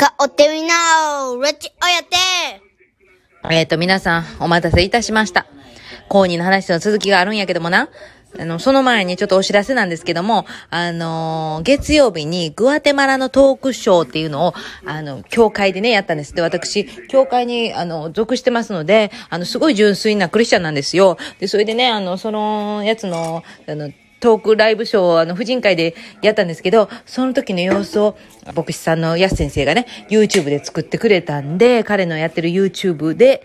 かおってみなーレッチおやてえっ、と、皆さん、お待たせいたしました。コーニーの話の続きがあるんやけどもな。あの、その前にちょっとお知らせなんですけども、あのー月曜日にグアテマラのトークショーっていうのを、あの、教会でね、やったんです。で、私、教会に、あの、属してますので、あの、すごい純粋なクリスチャンなんですよ。で、それでね、あの、そのやつの、あの、トークライブショーをあの、婦人会でやったんですけど、その時の様子を、牧師さんの安先生がね、YouTube で作ってくれたんで、彼のやってる YouTube で、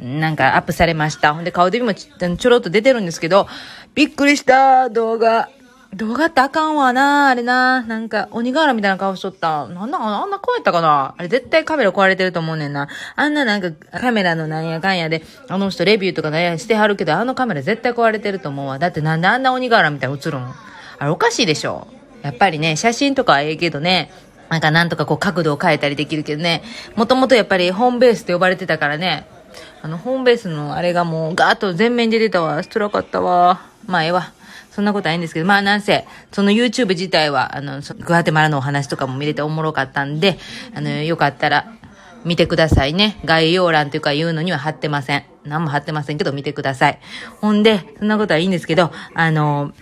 なんかアップされました。ほんで、顔デビもちょろっと出てるんですけど、びっくりした、動画。動画ってあかんわな、あれな。なんか、鬼瓦みたいな顔しとった。なんだ、あんな顔やったかなあれ絶対カメラ壊れてると思うねんな。あんななんかカメラのなんやかんやで、あの人レビューとかなんやしてはるけど、あのカメラ絶対壊れてると思うわ。だってなんであんな鬼瓦みたいに映るん？あれおかしいでしょ。やっぱりね、写真とかはええけどね、なんかなんとかこう角度を変えたりできるけどね、もともとやっぱりホームベースって呼ばれてたからね、あの、ホームベースのあれがもうガーッと全面で出たわ。辛かったわ。まあ、ええわ。そんなことないんですけど、まあなんせ、その YouTube 自体は、あの、グアテマラのお話とかも見れておもろかったんで、あの、よかったら、見てくださいね。概要欄というか言うのには貼ってません。何も貼ってませんけど見てください。ほんで、そんなことはいいんですけど、あの、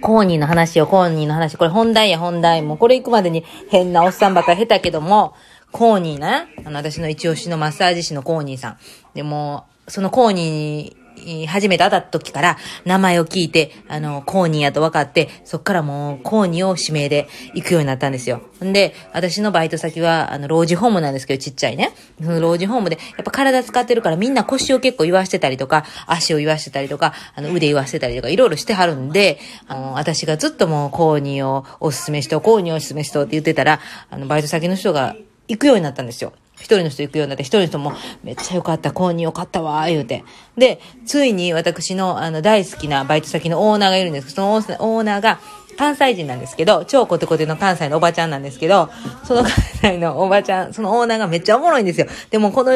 コーニーの話よ、コーニーの話。これ本題や、本題。もうこれ行くまでに変なおっさんばっかり下手けども、コーニーな、あの、私の一押しのマッサージ師のコーニーさん。でも、そのコーニー、初めて会った時から名前を聞いて、あの、コーニーやと分かって、そっからもうコーニーを指名で行くようになったんですよ。んで、私のバイト先は、あの、老人ホームなんですけど、ちっちゃいね。その老人ホームで、やっぱ体使ってるからみんな腰を結構言わしてたりとか、足を言わしてたりとか、あの、腕言わしてたりとか、いろいろしてはるんで、あの、私がずっともうコーニーをおすすめしと、コーニーをおすすめしとって言ってたら、あの、バイト先の人が行くようになったんですよ。一人の人行くようになって、一人の人も、めっちゃ良かった、購入良かったわ、言うて。で、ついに私の、あの、大好きなバイト先のオーナーがいるんですけど、そのオーナーが、関西人なんですけど、超コテコテの関西のおばちゃんなんですけど、その関西のおばちゃん、そのオーナーがめっちゃおもろいんですよ。でも、この、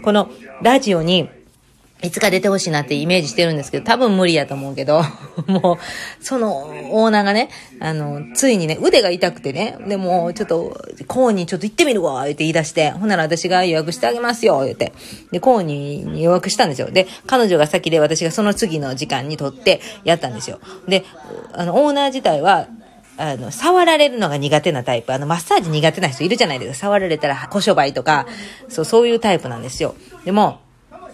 この、ラジオに、いつか出てほしいなってイメージしてるんですけど、多分無理やと思うけど、もう、そのオーナーがね、あの、ついにね、腕が痛くてね、でも、ちょっと、コーにちょっと行ってみるわ、言って言い出して、ほんなら私が予約してあげますよ、言って。で、コーにに予約したんですよ。で、彼女が先で私がその次の時間にとってやったんですよ。で、あの、オーナー自体は、あの、触られるのが苦手なタイプ。あの、マッサージ苦手な人いるじゃないですか。触られたら、小商売とか、そう、そういうタイプなんですよ。でも、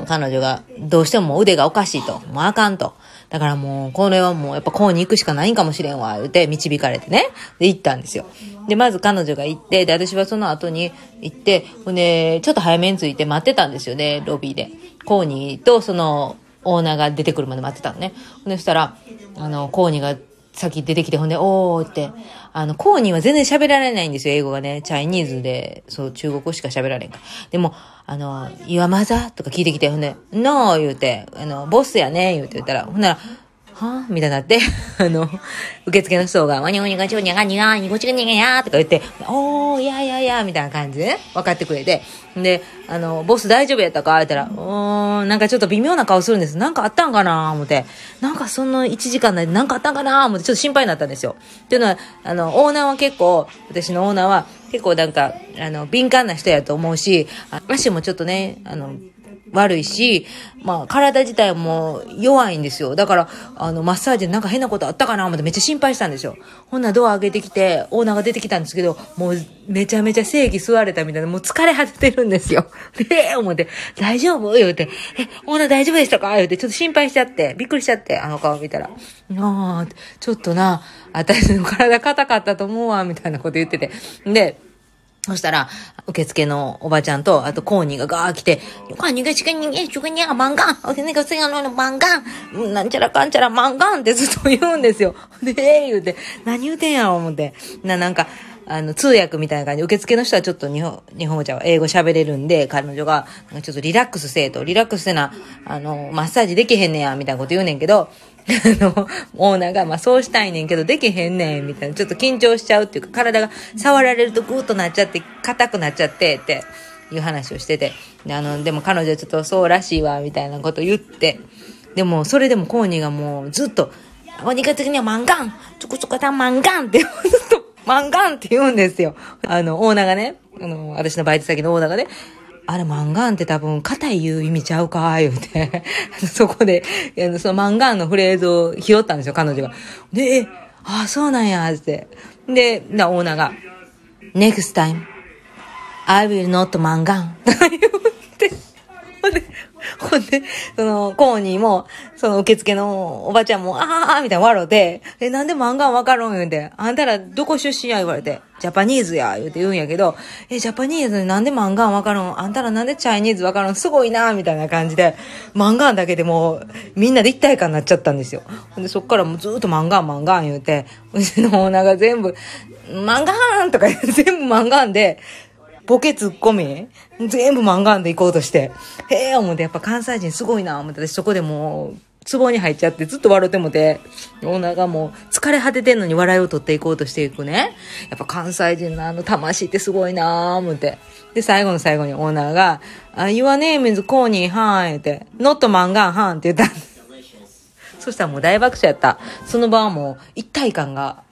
彼女がどうしても腕がおかしいと。もうあかんと。だからもう、これはもうやっぱこうに行くしかないんかもしれんわ、言って導かれてね。で、行ったんですよ。で、まず彼女が行って、で、私はその後に行って、ほんで、ちょっと早めに着いて待ってたんですよね、ロビーで。コーニーとそのオーナーが出てくるまで待ってたのね。ほんで、そしたら、あの、コーニーがさっき出てきて、ほんで、おーって、あの、コーニーは全然喋られないんですよ、英語がね。チャイニーズで、そう、中国語しか喋られんから。でも、あの、岩マザとか聞いてきて、ほんで、ノー言うて、あの、ボスやね言うて言ったら、ほんなら、はぁみたいになって、あの、受付の人が、わにゃわにゃがちょにゃがにがにごちがにゃがやとか言って、おー、いやいやいや、みたいな感じでね、分かってくれて。で、あの、ボス大丈夫やったか言ったら、おー、なんかちょっと微妙な顔するんです。なんかあったんかな思って。なんかその1時間内でなんかあったんかな思って、ちょっと心配になったんですよ。っていうのは、あの、オーナーは結構、私のオーナーは、結構なんか、あの、敏感な人やと思うし、あ足もちょっとね、あの、悪いし、まあ、体自体も弱いんですよ。だから、あの、マッサージでなんか変なことあったかな思ってめっちゃ心配したんですよ。ほんならドア開けてきて、オーナーが出てきたんですけど、もうめちゃめちゃ正義座れたみたいな、もう疲れ果ててるんですよ。で、思って、大丈夫？言うて、え、オーナー大丈夫でしたか？言うて、ちょっと心配しちゃって、びっくりしちゃって、あの顔見たら。ああ、ちょっとな、私の体硬かったと思うわ、みたいなこと言ってて。で、そしたら、受付のおばちゃんと、あとコーニーがガー来て、あ、にがしかにげ、しゅがにゃ、マンガン、おせねがせがのマンガン、なんちゃらかんちゃらマンガンってずっと言うんですよ。で、えー、言うて、何言うてんやろ、思って。な、なんか、あの、通訳みたいな感じ受付の人はちょっと日本、日本語じゃ英語喋れるんで、彼女が、ちょっとリラックスせえと、リラックスせな、あの、マッサージできへんねや、みたいなこと言うねんけど、の、オーナーが、まあそうしたいねんけど、できへんねん、みたいな。ちょっと緊張しちゃうっていうか、体が触られるとグーッとなっちゃって、硬くなっちゃって、っていう話をしてて。あの、でも彼女ちょっとそうらしいわ、みたいなこと言って。でも、それでもコーニーがもうずっと、お肉的にはマンガンちょこちょこたマンガンって ずっと、マンガンって言うんですよ。あの、オーナーがね。あの、私のバイト先のオーナーがね、あれ、マンガンって多分、硬い言う意味ちゃうか言うて、そこで、そのマンガンのフレーズを拾ったんですよ、彼女が。で、ああ、そうなんや、って。で、な、オーナーが、next time, I will not マンガン。言って、ほんで、その、コーニーも、その受付のおばちゃんも、ああみたいな笑うて、え、なんで漫画わかるん？言うて、あんたらどこ出身や？言われて、ジャパニーズや？言うて言うんやけど、え、ジャパニーズなんで漫画わかるん？あんたらなんでチャイニーズわかるん？すごいなみたいな感じで、漫画だけでもう、みんなで一体感になっちゃったんですよ。ほんで、そっからもうずっと漫画漫画言うて、うちのオーナーが全部、漫画ーンとか全部漫画で、ボケツッコミ？全部漫画で行こうとして。へえ、思って、やっぱ関西人すごいな、思って、私そこでもう、壺に入っちゃってずっと笑ってもて、オーナーがもう疲れ果ててんのに笑いを取っていこうとしていくね。やっぱ関西人のあの魂ってすごいなぁ、思って。で、最後の最後にオーナーが、Your name is Connie, はーって、not 漫画はんって言った。そしたらもう大爆笑やった。その場はもう一体感が、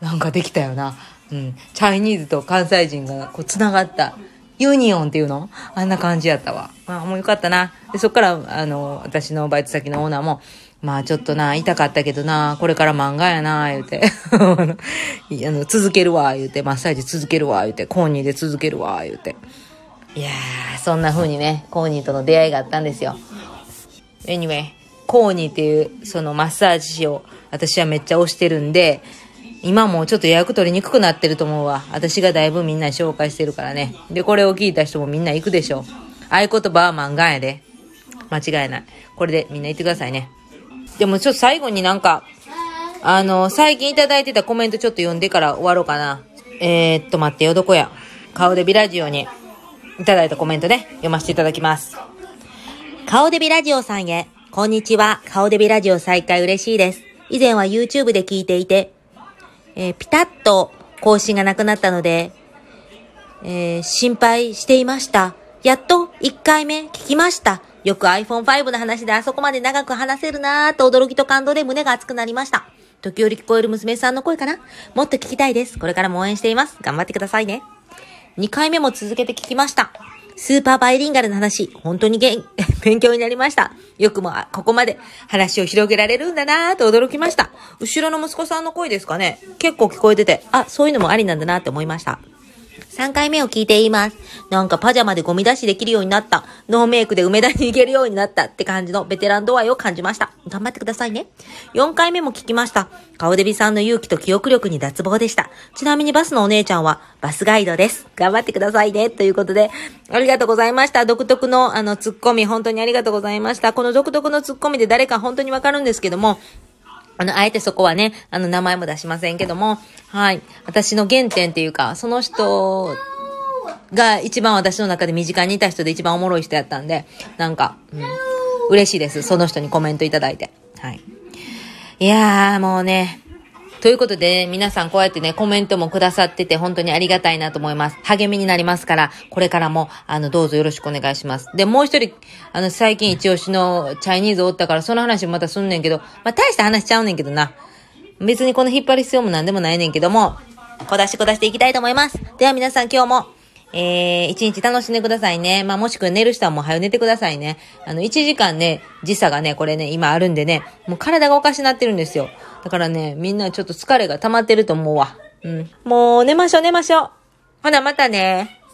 なんかできたよな。うん、チャイニーズと関西人がこう繋がった。ユニオンっていうの？あんな感じやったわ。まあ、もうよかったな。で、そっから、あの、私のバイト先のオーナーも、まあちょっとな、痛かったけどな、これから漫画やな、言うて。あの、続けるわ、言うて、マッサージ続けるわ、言うて、コーニーで続けるわ、言うて。いやー、そんな風にね、コーニーとの出会いがあったんですよ。Anyway、コーニーっていう、そのマッサージ師を、私はめっちゃ推してるんで、今もちょっと予約取りにくくなってると思うわ。私がだいぶみんな紹介してるからね。で、これを聞いた人もみんな行くでしょ。合言葉は漫画やで。間違いない。これでみんな言ってくださいね。でもちょっと最後になんか、あの、最近いただいてたコメントちょっと読んでから終わろうかな。えー、っと、待ってよ、どこや。顔でビラジオにいただいたコメントね、読ませていただきます。顔でビラジオさんへ、こんにちは。顔でビラジオ再開嬉しいです。以前は YouTube で聞いていて、えー、ピタッと更新がなくなったので、えー、心配していました。やっと1回目聞きました。よく iPhone5 の話であそこまで長く話せるなーと驚きと感動で胸が熱くなりました。時折聞こえる娘さんの声かな？もっと聞きたいです。これからも応援しています。頑張ってくださいね。2回目も続けて聞きました。スーパーバイリンガルの話、本当にげん 勉強になりました。よくも、ここまで話を広げられるんだなぁと驚きました。後ろの息子さんの声ですかね結構聞こえてて、あ、そういうのもありなんだなって思いました。3回目を聞いています。なんかパジャマでゴミ出しできるようになった。ノーメイクで梅田に行けるようになったって感じのベテラン度合いを感じました。頑張ってくださいね。4回目も聞きました。顔デビさんの勇気と記憶力に脱帽でした。ちなみにバスのお姉ちゃんはバスガイドです。頑張ってくださいね。ということで、ありがとうございました。独特のあのツッコミ、本当にありがとうございました。この独特のツッコミで誰か本当にわかるんですけども、あの、あえてそこはね、あの、名前も出しませんけども、はい。私の原点っていうか、その人が一番私の中で身近にいた人で一番おもろい人やったんで、なんか、うん、嬉しいです。その人にコメントいただいて。はい。いやー、もうね、ということで、皆さんこうやってね、コメントもくださってて本当にありがたいなと思います。励みになりますから、これからも、あの、どうぞよろしくお願いします。で、もう一人、あの、最近一押しのチャイニーズおったから、その話またすんねんけど、まあ、大した話しちゃうねんけどな。別にこの引っ張る必要もなんでもないねんけども、小出し小出していきたいと思います。では皆さん今日も、えー、一日楽しんでくださいね。まあ、もしくは寝る人はもう早寝てくださいね。あの、1時間ね、時差がね、これね、今あるんでね、もう体がおかしなってるんですよ。だからね、みんなちょっと疲れが溜まってると思うわ。うん。もう寝ましょう寝ましょう。ほな、またね。